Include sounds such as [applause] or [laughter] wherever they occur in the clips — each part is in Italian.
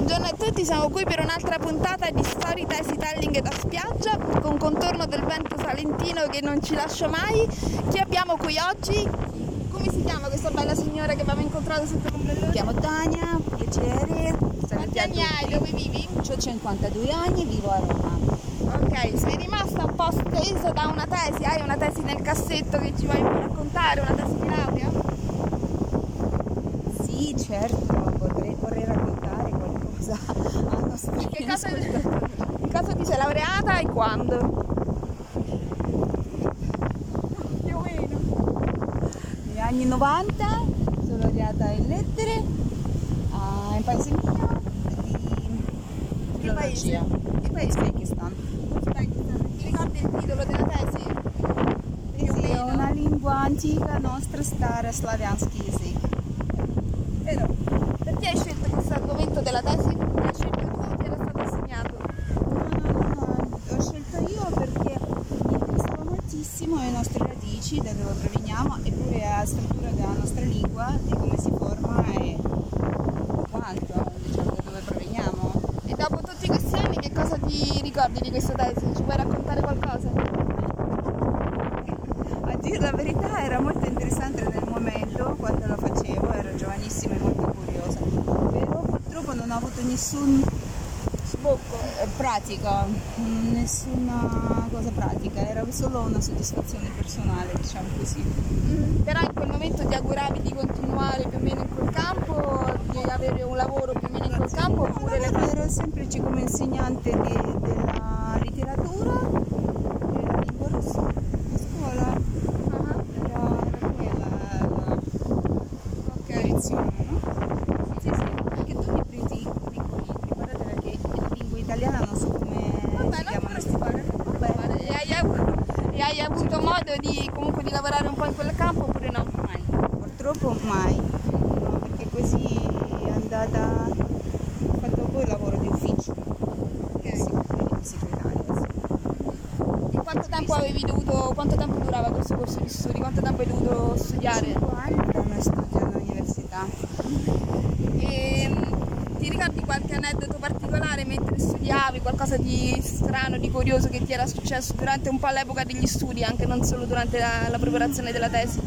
Buongiorno a tutti, siamo qui per un'altra puntata di Story Storytelling da spiaggia con contorno del vento salentino che non ci lascia mai. Chi abbiamo qui oggi? Come si chiama questa bella signora che abbiamo incontrato sotto l'ombrellone? Mi chiamo Tania, piacere. Quanti anni hai? Dove vivi? Ho 52 anni e vivo a Roma. Ok, sei rimasta un po' stesa da una tesi, hai una tesi nel cassetto che ci vuoi raccontare, una tesi di laurea? Sì, certo, casa. A nostri che, casa in caso ti sei laureata e quando? Più o meno. Negli anni 90 sono laureata in lettere uh, in paese mio di che paese? Che paese? Uzbekistan. Ti ricordi il titolo della tesi? Più sì, è una lingua antica nostra stara slavianski. Vero? Perché hai scelto questo argomento della tesi? Ricordi di questa tesi? Ci puoi raccontare qualcosa? A dire la verità era molto interessante nel momento quando lo facevo, ero giovanissima e molto curiosa, però purtroppo non ho avuto nessun Sbocco. eh, pratica, mm, nessuna cosa pratica, era solo una soddisfazione personale, diciamo così. Mm, però in quel momento ti auguravi di continuare più o meno in quel campo, di avere un lavoro più o meno in quel campo oppure Ero, semplice come insegnante di- della letteratura, della lingua russa a scuola, Ah, era, era quella la ok. direzione, no? Sì, sì, anche tu li presi piccoli, guardate perché la lingua italiana non so come Vabbè, si non chiamano dovresti fare. Vabbè, E hai, avu- e hai avuto modo di comunque di lavorare un po' in quel campo oppure no? mai, purtroppo mai, no, perché così è andata, ho fatto poi lavoro di ufficio, Ok. sì, segretaria. E quanto tempo avevi dovuto, quanto tempo durava questo corso di studi? Quanto tempo hai dovuto studiare? 5 anni da uno studio all'università. E mm, ti ricordi qualche aneddoto particolare mentre studiavi, qualcosa di strano, di curioso che ti era successo durante un po' l'epoca degli studi, anche non solo durante la, la preparazione della tesi?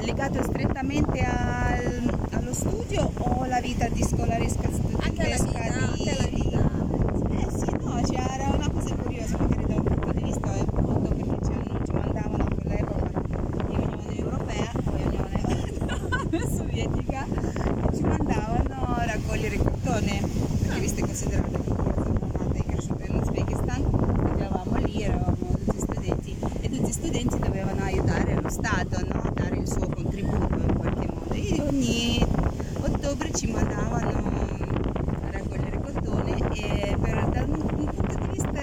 Legato strettamente al- allo studio o alla vita di scolaresca Anche alla studentesca vita, di... anche alla vita. Eh sì, no, cioè, era una cosa curiosa magari da un punto di vista appunto perché ci, hanno- ci mandavano a quell'epoca di Unione Europea, poi Unione Sovietica, e ci mandavano a cartone, perché visto e considerato che io sono nata e cresciuta in Uzbekistan, studiavamo lì, eravamo tutti studenti e tutti gli studenti dovevano aiutare lo Stato, no? dare il suo contributo in qualche modo. E ogni ottobre ci mandavano a raccogliere cotone e per, da un, un punto di vista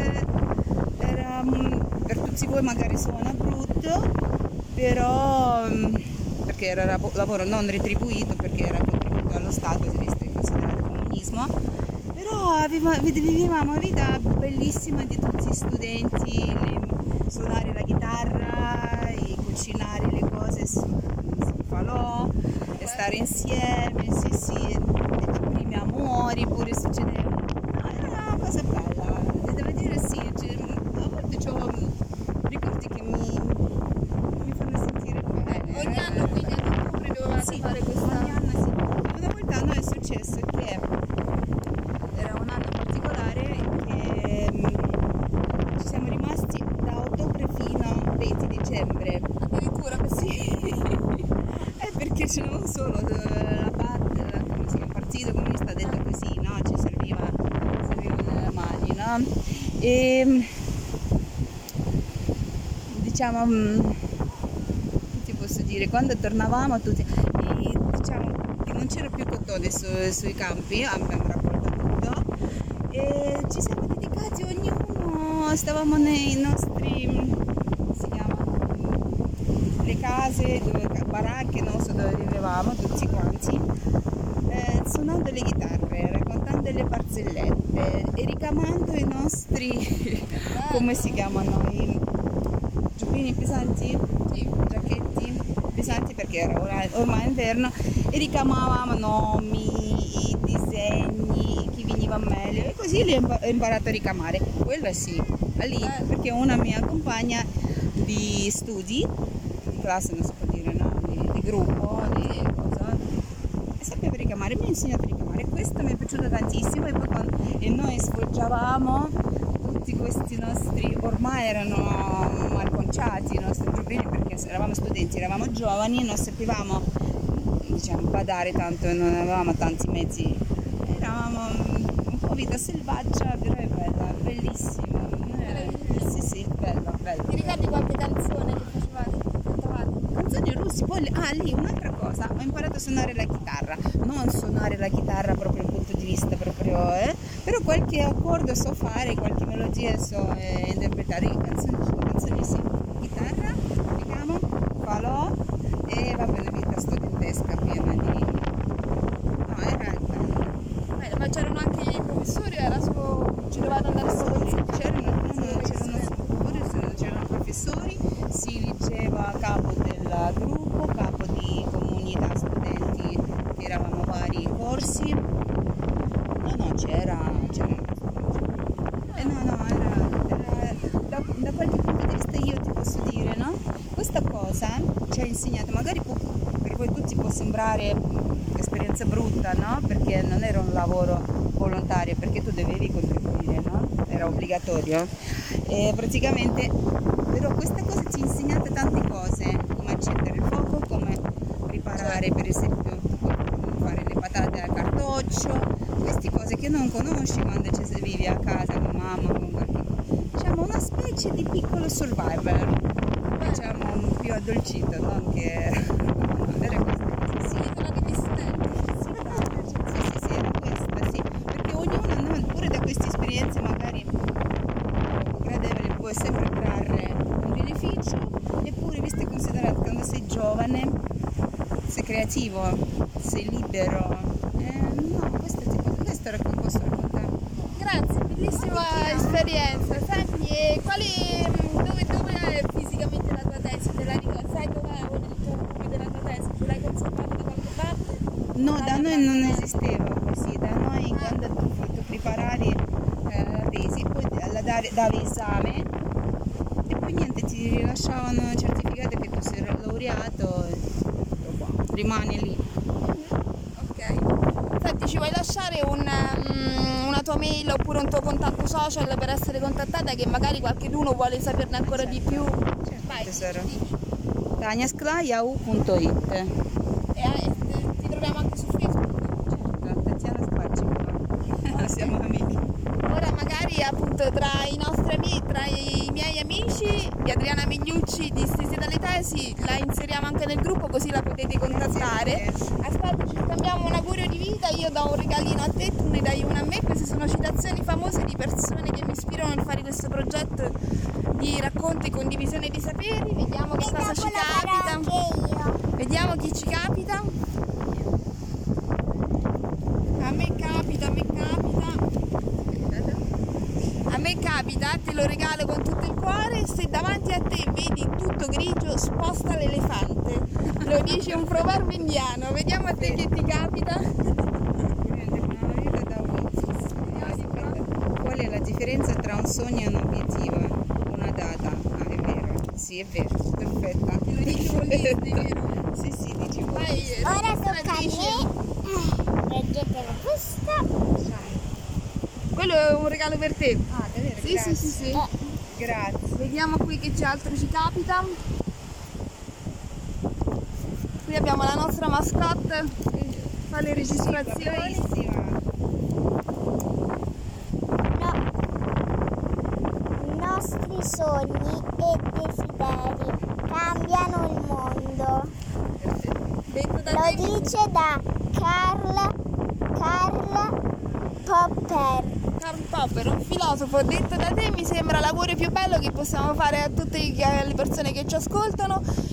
era, mm, per tutti voi magari suona brutto, però mm, perché era lavo- lavoro non retribuito, perché era contributo allo Stato, visto e considerato comunismo, però vivevamo una vita bellissima di tutti gli studenti, suonare la chitarra, cucinare le cose sul, sul falò, e stare insieme, sì sì, i primi amori pure succedevano. No, era una cosa bella, devo dire sì, cioè, a volte ho ricordi che mi, mi fanno sentire bene. Ogni anno quindi ad ottobre dovevate Sì, fare ogni questa... anno sì. Una volta a noi è successo che era un anno particolare che mm, ci siamo rimasti da ottobre fino al 20 dicembre. Addirittura così. È perché ce n'è solo eh, la PAD, come si chiama, il Partito Comunista ha detto così, no? Ci serviva, servivano le E diciamo, mm, che ti posso dire, quando tornavamo tutti, e, diciamo che non c'era più cotone su- sui campi, abbiamo raccolto tutto e ci siamo dedicati ognuno, stavamo nei nostri, come si chiamano, le case, dove, baracche, non so dove vivevamo, tutti quanti, eh, suonando le chitarre, raccontando le barzellette e ricamando i nostri, [laughs] come si chiamano, i giubbini pesanti, Sì. giacchetti pesanti perché era ora- ormai inverno e ricamavamo nomi, disegni lì ho impa- ho imparato a ricamare, quello sì, lì, Bello. perché una mia compagna di studi, di classe non si può dire, no? Di, di gruppo, di cosa, e sapeva ricamare, mi ha insegnato a ricamare, questo mi è piaciuto tantissimo e poi quando e noi sfoggiavamo tutti questi nostri, ormai erano malconciati i nostri giubbini perché eravamo studenti, eravamo giovani, non sapevamo diciamo, badare tanto, non avevamo tanti mezzi, eravamo un po' vita selvaggia, però è bella, bellissima. Eh, sì, sì, bello, bello. Ti ricordi qualche canzone? Russi, poi ah lì un'altra cosa, ho imparato a suonare la chitarra, non suonare la chitarra proprio dal punto di vista proprio, eh, però qualche accordo so fare, qualche melodia so eh, interpretare, canzoni, canzoni sì, chitarra, diciamo, falò e va bene vita studentesca piena di... No, era bello. Bene, ma c'erano anche i professori, era solo... ci dovevate andare solo insieme? C'erano, no, c'erano, c'erano professori, si leggeva a capo del gruppo, capo di comunità studenti, che eravamo vari corsi. No, no, c'era... c'era eh, no, no, era, era- da, da qualche punto di vista io ti posso dire, no? Questa cosa insegnato, magari può- per voi tutti può sembrare mh, esperienza brutta, no? Perché non era un lavoro volontario, perché tu dovevi contribuire, no? Era obbligatorio. E praticamente, però questa cosa ci ha insegnato tante cose, come accendere il fuoco, come riparare per esempio fare le patate al cartoccio, queste cose che non conosci quando ci vivi a casa con mamma, con qualche diciamo una specie di piccolo survivor, diciamo più addolcito, non che [laughs] avere queste cose. Sì, Sì, sono divertenti. sì, sì, sì, era questa, sì, perché ognuno no, pure da queste esperienze magari gradevoli può sempre trarre un beneficio, eppure visto e considerato che quando sei giovane, sei creativo, sei libero, eh, no, questo, è tipo, questo era che posso raccontare. Grazie, bellissima esperienza. Senti, e quali, dove, dove è fisicamente la tua tesi? Te la ricordi? Sai dov'è ora il giorno proprio della tua tesi? Ce l'hai conservata da qualche parte? No, da Ah, noi non da- esisteva così, da noi quando tu, tu preparavi eh, la tesi, dare- davi esame e poi niente, ti rilasciavano il certificato che tu sei laureato e rimani lì. Ok. Senti, ci vuoi lasciare un, um, una tua mail oppure un tuo contatto social per essere contattata che magari qualcuno vuole saperne ancora di più? Certo, Vai, tesoro. dici. taniascla.yahoo.it E eh, ti troviamo anche su Facebook. Certo, Tatiana Spacci, siamo amiche. Ora appunto tra i nostri amici, tra i miei amici di Adriana Migliucci di Stesi dalle Tesi, la inseriamo anche nel gruppo così la potete contattare. Aspetta, ci scambiamo un augurio di vita, io do un regalino a te, tu ne dai uno a me, queste sono citazioni famose di persone che mi ispirano nel fare questo progetto di racconto e condivisione di saperi, vediamo che cosa ci capita. Vediamo chi ci capita. A me capita, a me capita. Capita, te lo regalo con tutto il cuore, se davanti a te vedi tutto grigio, sposta l'elefante. Lo dice un proverbio indiano, vediamo a te che ti capita. Qual è la differenza tra un sogno e un obiettivo? Una data. Ah, è vero. Sì, è vero. Perfetta. Te lo dice Walt Disney, vero? Sì, sì, dici voi. Vai, Ora tocca a me. Leggetelo questo. Quello è un regalo per te. Ah, davvero? Sì, Grazie. sì, sì, sì. Grazie. Vediamo qui che c'è altro ci capita. Qui abbiamo la nostra mascotte che fa le registrazioni. No. I nostri sogni e desideri cambiano il mondo. Detto da Lo dice da Karl, Karl Popper. Karl Popper, un filosofo detto da te, mi sembra l'augurio più bello che possiamo fare a tutte le persone che ci ascoltano